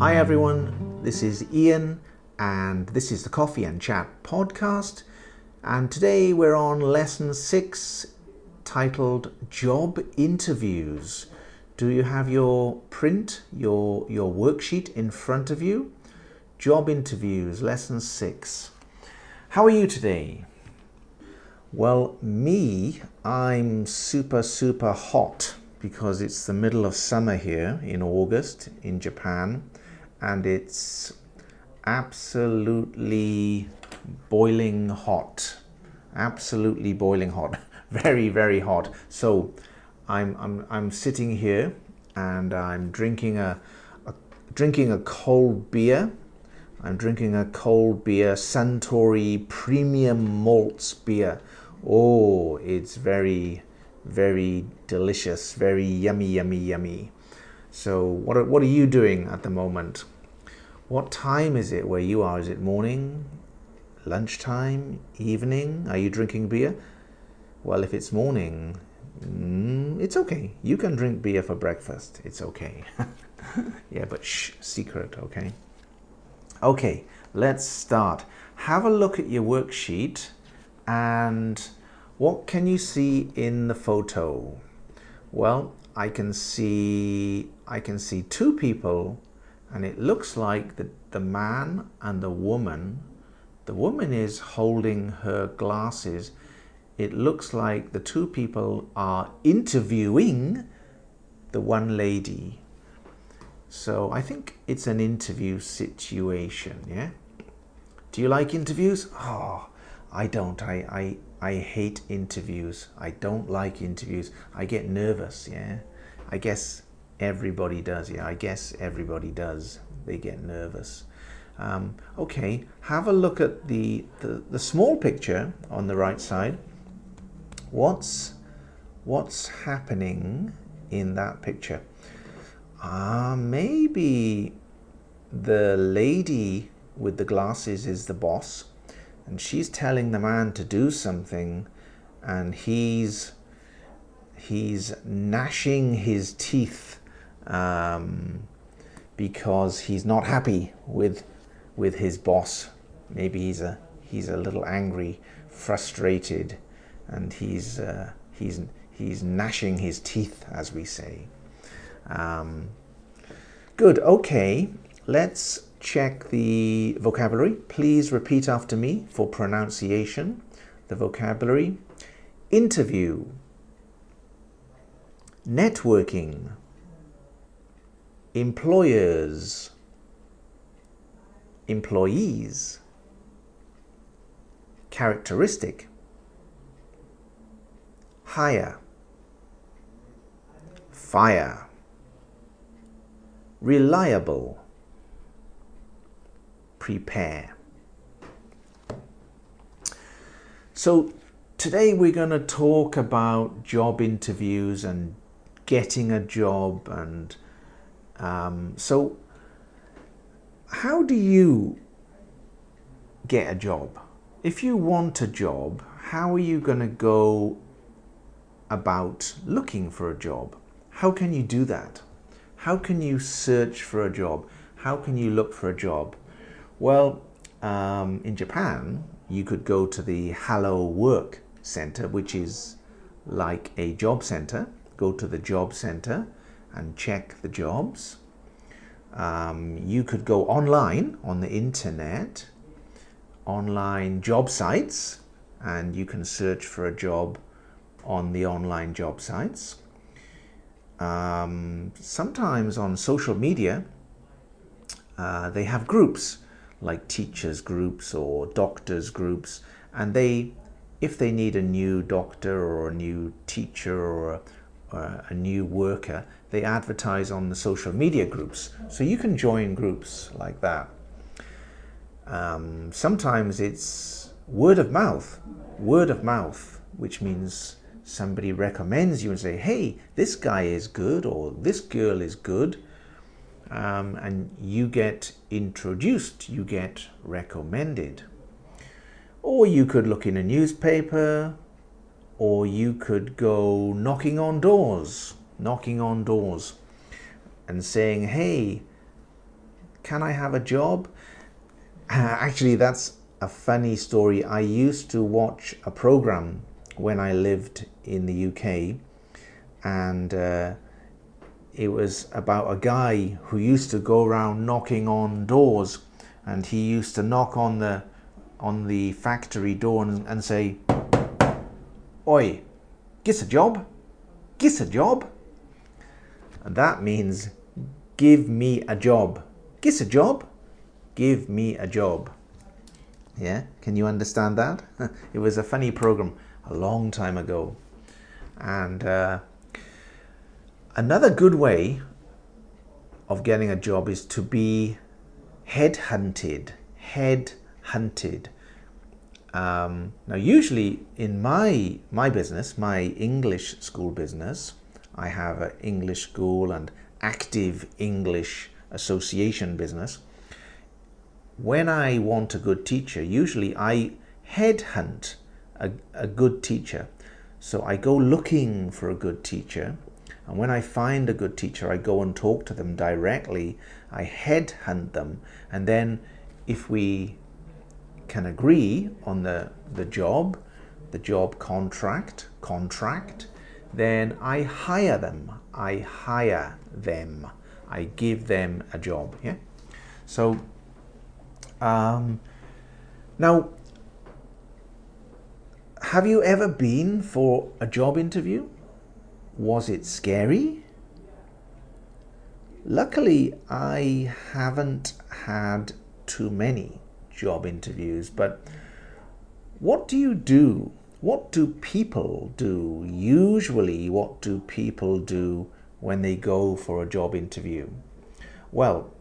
Hi everyone, this is Ian, and this is the Coffee and Chat podcast. And today we're on lesson six titled Job Interviews. Do you have your print, your, your worksheet in front of you? Job Interviews, lesson six. How are you today? Well, me, I'm super, super hot because it's the middle of summer here in August in Japan and it's absolutely boiling hot. Absolutely boiling hot. very, very hot. So I'm, I'm, I'm sitting here and I'm drinking a, a drinking a cold beer. I'm drinking a cold beer, Suntory Premium Malts beer. Oh, it's very very delicious, very yummy, yummy, yummy. So, what are, what are you doing at the moment? What time is it where you are? Is it morning, lunchtime, evening? Are you drinking beer? Well, if it's morning, mm, it's okay. You can drink beer for breakfast. It's okay. yeah, but shh, secret, okay? Okay, let's start. Have a look at your worksheet and what can you see in the photo? Well, I can see I can see two people and it looks like the, the man and the woman the woman is holding her glasses. It looks like the two people are interviewing the one lady. So I think it's an interview situation yeah? Do you like interviews? Oh I don't. I, I hate interviews. I don't like interviews. I get nervous, yeah. I guess everybody does, yeah. I guess everybody does. They get nervous. Um, okay, have a look at the, the, the small picture on the right side. What's, what's happening in that picture? Ah, uh, maybe the lady with the glasses is the boss and she's telling the man to do something and he's he's gnashing his teeth um, because he's not happy with with his boss. Maybe he's a he's a little angry frustrated and he's uh, he's he's gnashing his teeth as we say. Um, good okay. Let's check the vocabulary. Please repeat after me for pronunciation. The vocabulary. Interview, networking, employers, employees, characteristic, hire, fire, reliable prepare. So today we're going to talk about job interviews and getting a job and um, so how do you get a job? If you want a job, how are you going to go about looking for a job? How can you do that? How can you search for a job? How can you look for a job? Well, um, in Japan, you could go to the Hello Work Center, which is like a job center. Go to the job center and check the jobs. Um, you could go online on the internet, online job sites, and you can search for a job on the online job sites. Um, sometimes on social media, uh, they have groups like teachers groups or doctors groups and they if they need a new doctor or a new teacher or a, or a new worker they advertise on the social media groups. So you can join groups like that. Um, sometimes it's word of mouth word of mouth which means somebody recommends you and say hey this guy is good or this girl is good um, and you get introduced, you get recommended. Or you could look in a newspaper, or you could go knocking on doors, knocking on doors and saying, hey, can I have a job? actually, that's a funny story. I used to watch a program when I lived in the UK, and uh, it was about a guy who used to go around knocking on doors, and he used to knock on the on the factory door and, and say, "Oi, get a job, get a job," and that means, "Give me a job, get a job, give me a job." Yeah, can you understand that? it was a funny program a long time ago. And uh, another good way of getting a job is to be headhunted. Headhunted. Um, now, usually in my my business, my English school business, I have an English school and active English association business when I want a good teacher, usually I headhunt a, a good teacher. So I go looking for a good teacher. And when I find a good teacher, I go and talk to them directly. I headhunt them. And then if we can agree on the, the job, the job contract, contract, then I hire them. I hire them. I give them a job. Yeah. So um, now, have you ever been for a job interview? Was it scary? Luckily, I haven't had too many job interviews, but what do you do? What do people do? Usually, what do people do when they go for a job interview? Well,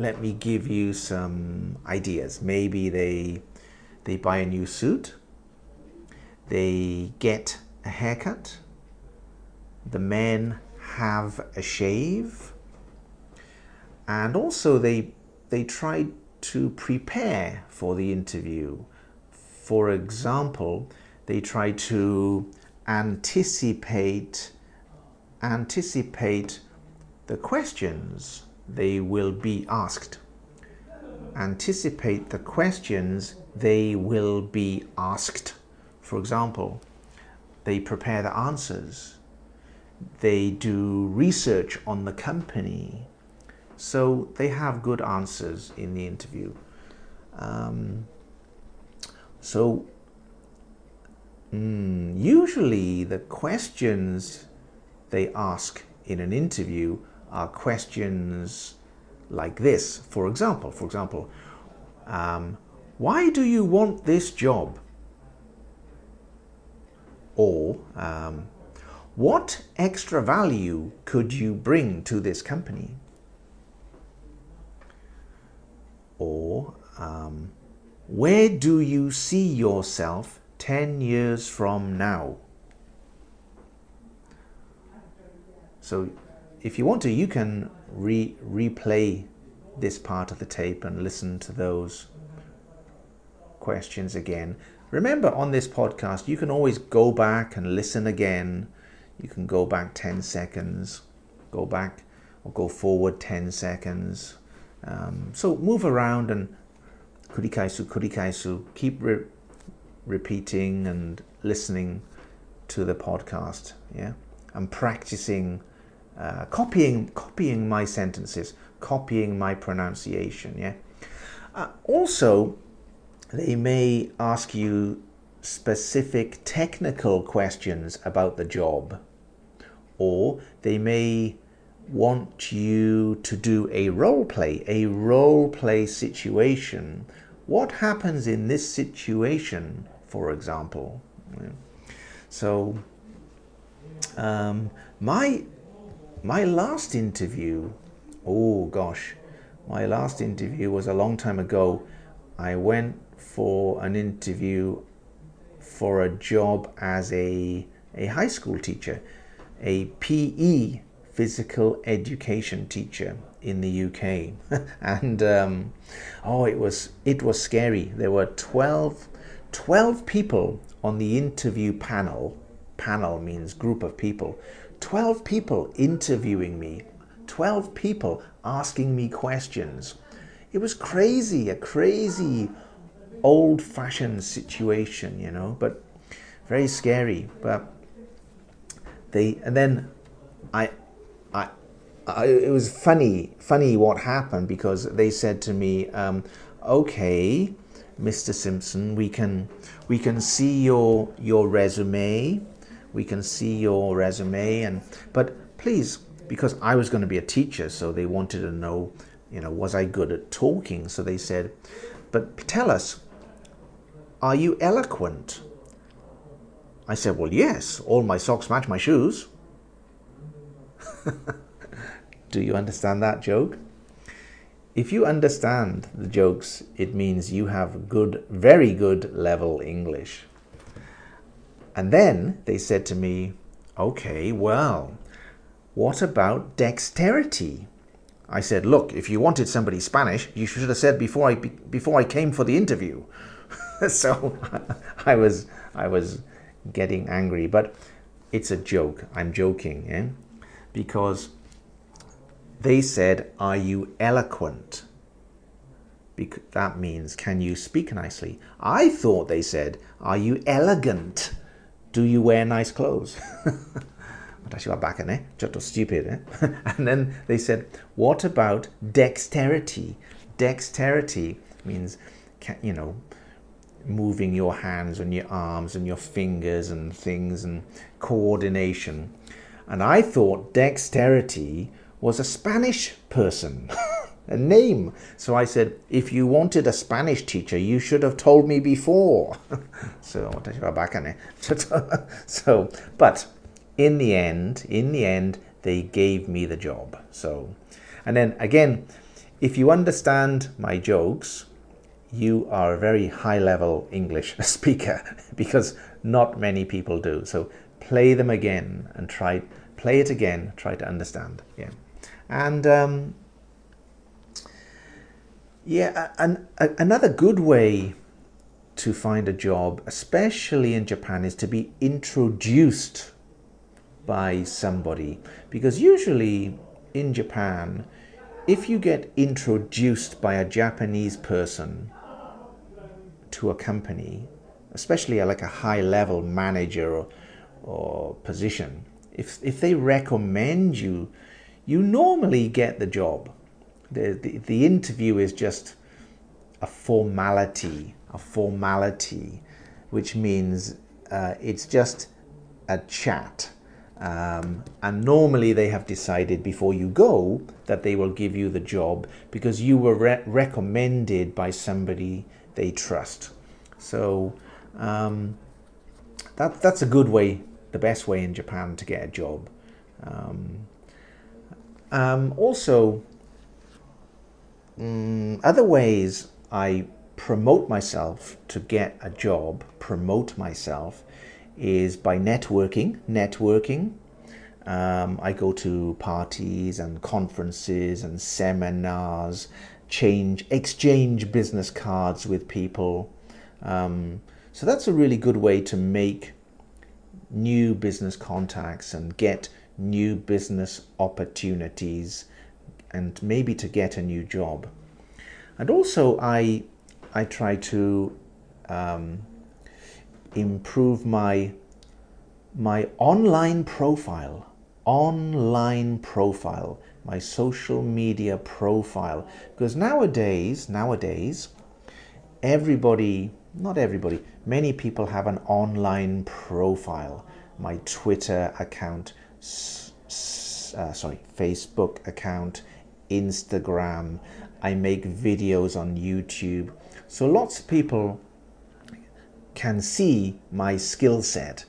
let me give you some ideas. Maybe they they buy a new suit, they get a haircut, the men have a shave, and also they they try to prepare for the interview. For example, they try to anticipate anticipate the questions they will be asked. Anticipate the questions they will be asked. For example, they prepare the answers. They do research on the company. So they have good answers in the interview. Um, so mm, usually the questions they ask in an interview are questions like this. For example, for example, um, why do you want this job? Or um, what extra value could you bring to this company? Or um, where do you see yourself 10 years from now? So if you want to, you can re- replay this part of the tape and listen to those questions again. Remember, on this podcast, you can always go back and listen again. You can go back 10 seconds, go back or go forward 10 seconds. Um, so move around and kurikaisu, kurikaisu, keep re- repeating and listening to the podcast. Yeah, and practicing uh, copying copying my sentences, copying my pronunciation. Yeah. Uh, also, they may ask you specific technical questions about the job, or they may want you to do a role play, a role play situation. What happens in this situation, for example? So, um, my my last interview, oh gosh, my last interview was a long time ago. I went for an interview for a job as a, a high school teacher, a PE, physical education teacher in the UK. and um, oh, it was, it was scary. There were 12, 12 people on the interview panel. Panel means group of people 12 people interviewing me, 12 people asking me questions. it was crazy, a crazy old fashioned situation, you know, but very scary. But they, and then I, I, I it was funny, funny what happened because they said to me, um, okay, Mr. Simpson, we can, we can see your, your resume. We can see your resume and, but please, because I was going to be a teacher, so they wanted to know, you know, was I good at talking? So they said, but tell us, are you eloquent? I said, Well, yes, all my socks match my shoes. Do you understand that joke? If you understand the jokes, it means you have good, very good level English. And then they said to me, Okay, well, what about dexterity? I said, Look, if you wanted somebody Spanish, you should have said before I, before I came for the interview. so I was I was getting angry, but it's a joke. I'm joking, eh? Because they said, "Are you eloquent?" Because that means, "Can you speak nicely?" I thought they said, "Are you elegant? Do you wear nice clothes?" back in eh? Just stupid, eh? and then they said, "What about dexterity?" Dexterity means, you know, moving your hands and your arms and your fingers and things and coordination. And I thought dexterity was a Spanish person, a name. So I said, if you wanted a Spanish teacher, you should have told me before. so, so, but in the end, in the end, they gave me the job. So, and then again, if you understand my jokes, you are a very high level English speaker because not many people do. So play them again and try, play it again, try to understand. Yeah. And um, yeah, an, a, another good way to find a job, especially in Japan, is to be introduced by somebody. Because usually in Japan, if you get introduced by a Japanese person, to a company, especially like a high level manager or, or position, if, if they recommend you, you normally get the job. The, the, the interview is just a formality, a formality, which means uh, it's just a chat. Um, and normally they have decided before you go that they will give you the job because you were re recommended by somebody they trust. So um, that, that's a good way, the best way in Japan to get a job. Um, um, also, mm, other ways I promote myself to get a job, promote myself, is by networking. Networking. Um, I go to parties and conferences and seminars change, exchange business cards with people. Um, so that's a really good way to make new business contacts and get new business opportunities and maybe to get a new job. And also I, I try to um, improve my, my online profile, online profile my social media profile. Because nowadays nowadays everybody not everybody many people have an online profile. My twitter account uh, sorry facebook account instagram. I make videos on youtube. So lots of people can see my skill set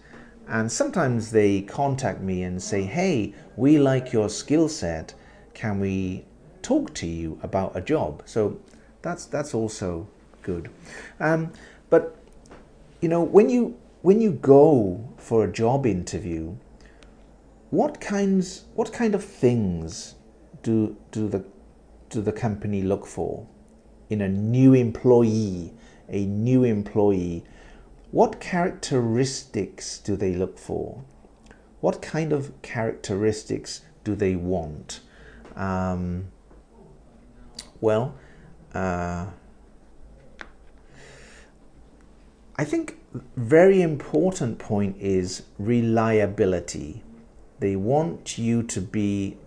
and sometimes they contact me and say hey we like your skill set can we talk to you about a job? So that's that's also good. Um, but you know, when you when you go for a job interview, what kinds what kind of things do do the do the company look for in a new employee, a new employee? What characteristics do they look for? What kind of characteristics do they want? Um, well, uh, I think very important point is reliability. They want you to be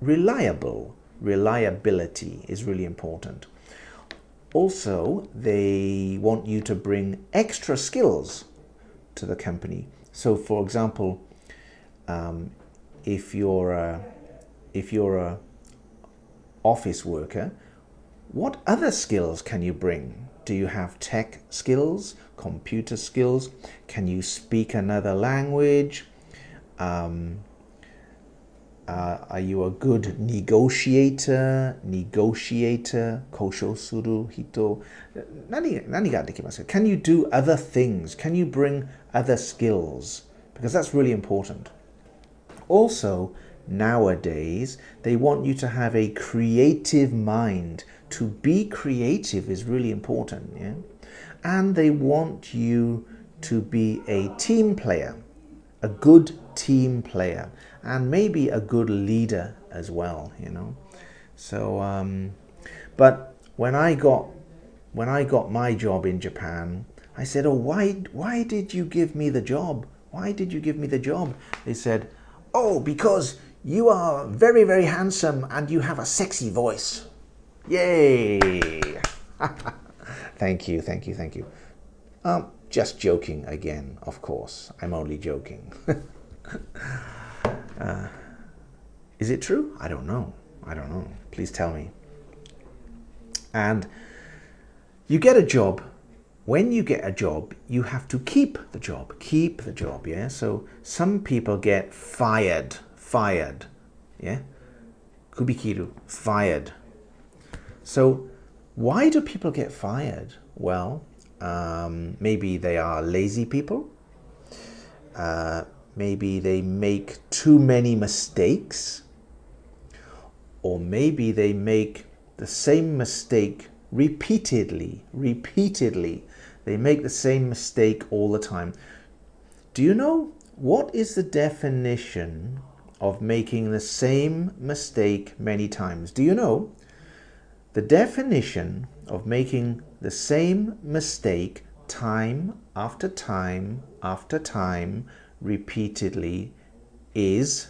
reliable. Reliability is really important. Also, they want you to bring extra skills to the company. So, for example, um, if you're a, if you're a office worker, what other skills can you bring? Do you have tech skills, computer skills? Can you speak another language? Um, uh, are you a good negotiator? Negotiator, kosho suru hito. Can you do other things? Can you bring other skills? Because that's really important. Also, nowadays, they want you to have a creative mind. To be creative is really important, yeah? And they want you to be a team player, a good team player and maybe a good leader as well, you know. So, um, but when I got when I got my job in Japan, I said, "Oh, why why did you give me the job? Why did you give me the job?" They said, "Oh, because you are very very handsome and you have a sexy voice." Yay! thank you, thank you, thank you. Um, just joking again, of course. I'm only joking. Uh, is it true? I don't know. I don't know. Please tell me. And you get a job. When you get a job, you have to keep the job. Keep the job, yeah? So some people get fired. Fired. Yeah? Kubikiru. Fired. So why do people get fired? Well, um, maybe they are lazy people. Uh, maybe they make too many mistakes, or maybe they make the same mistake repeatedly, repeatedly. They make the same mistake all the time. Do you know what is the definition of making the same mistake many times? Do you know? The definition of making the same mistake time after time after time repeatedly is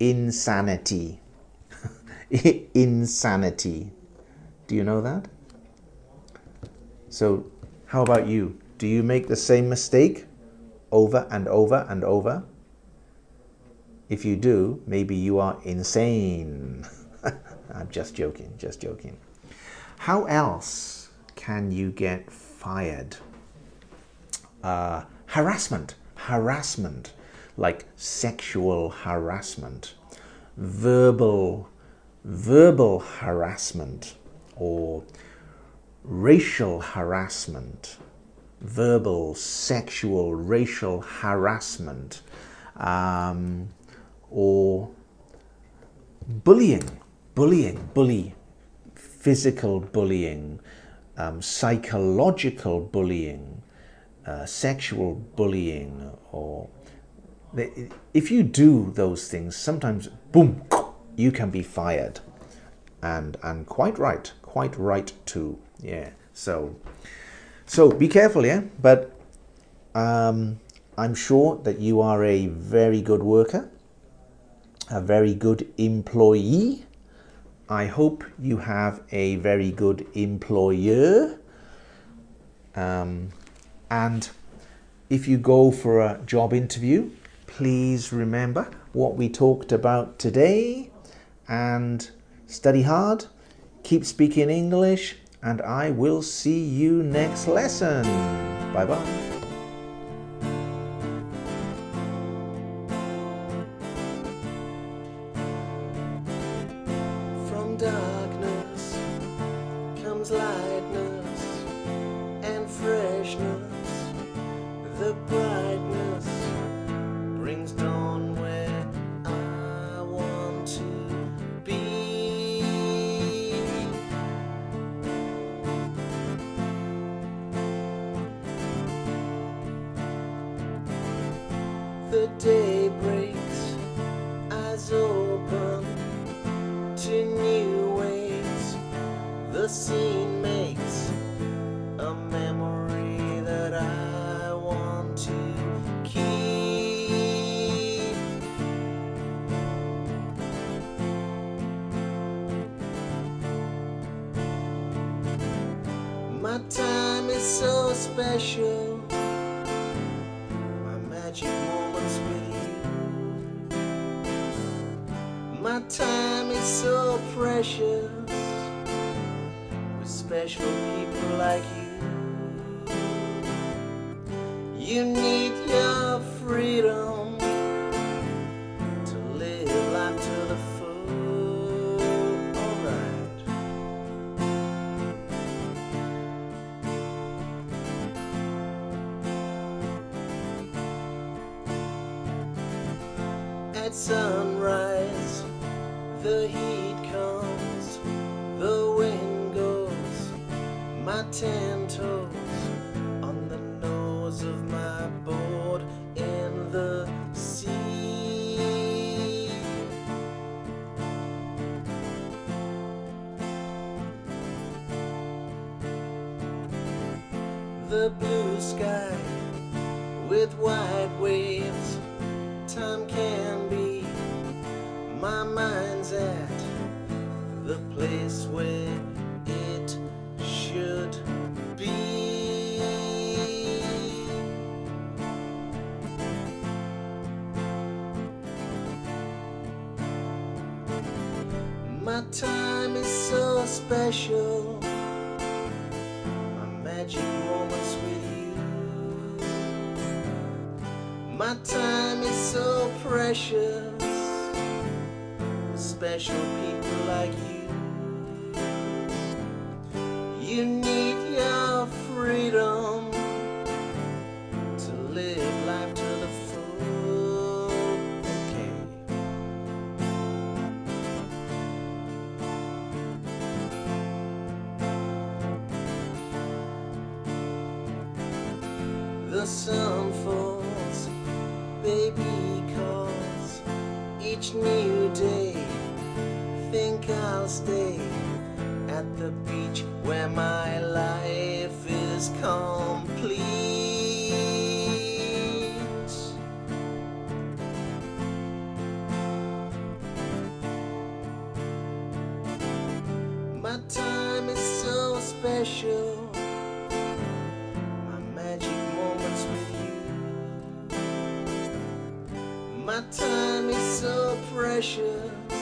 insanity. insanity. Do you know that? So, how about you? Do you make the same mistake over and over and over? If you do, maybe you are insane. I'm just joking, just joking. How else can you get fired? Uh, harassment harassment, like sexual harassment, verbal, verbal harassment, or racial harassment, verbal, sexual, racial harassment, um, or bullying, bullying, bully, physical bullying, um, psychological bullying, uh, sexual bullying or if you do those things, sometimes boom, you can be fired, and and quite right, quite right too. Yeah. So so be careful, yeah. But um, I'm sure that you are a very good worker, a very good employee. I hope you have a very good employer. Um, and if you go for a job interview, please remember what we talked about today and study hard, keep speaking English, and I will see you next lesson. Bye bye. The day breaks, eyes open to new ways. The scene makes time is so precious with special people like you. You need your freedom with white waves, time can be. My mind's at the place where it should be. My time is so special. My magic moments with precious. Special people like you. You need your freedom to live life to the full. Okay. The sun precious.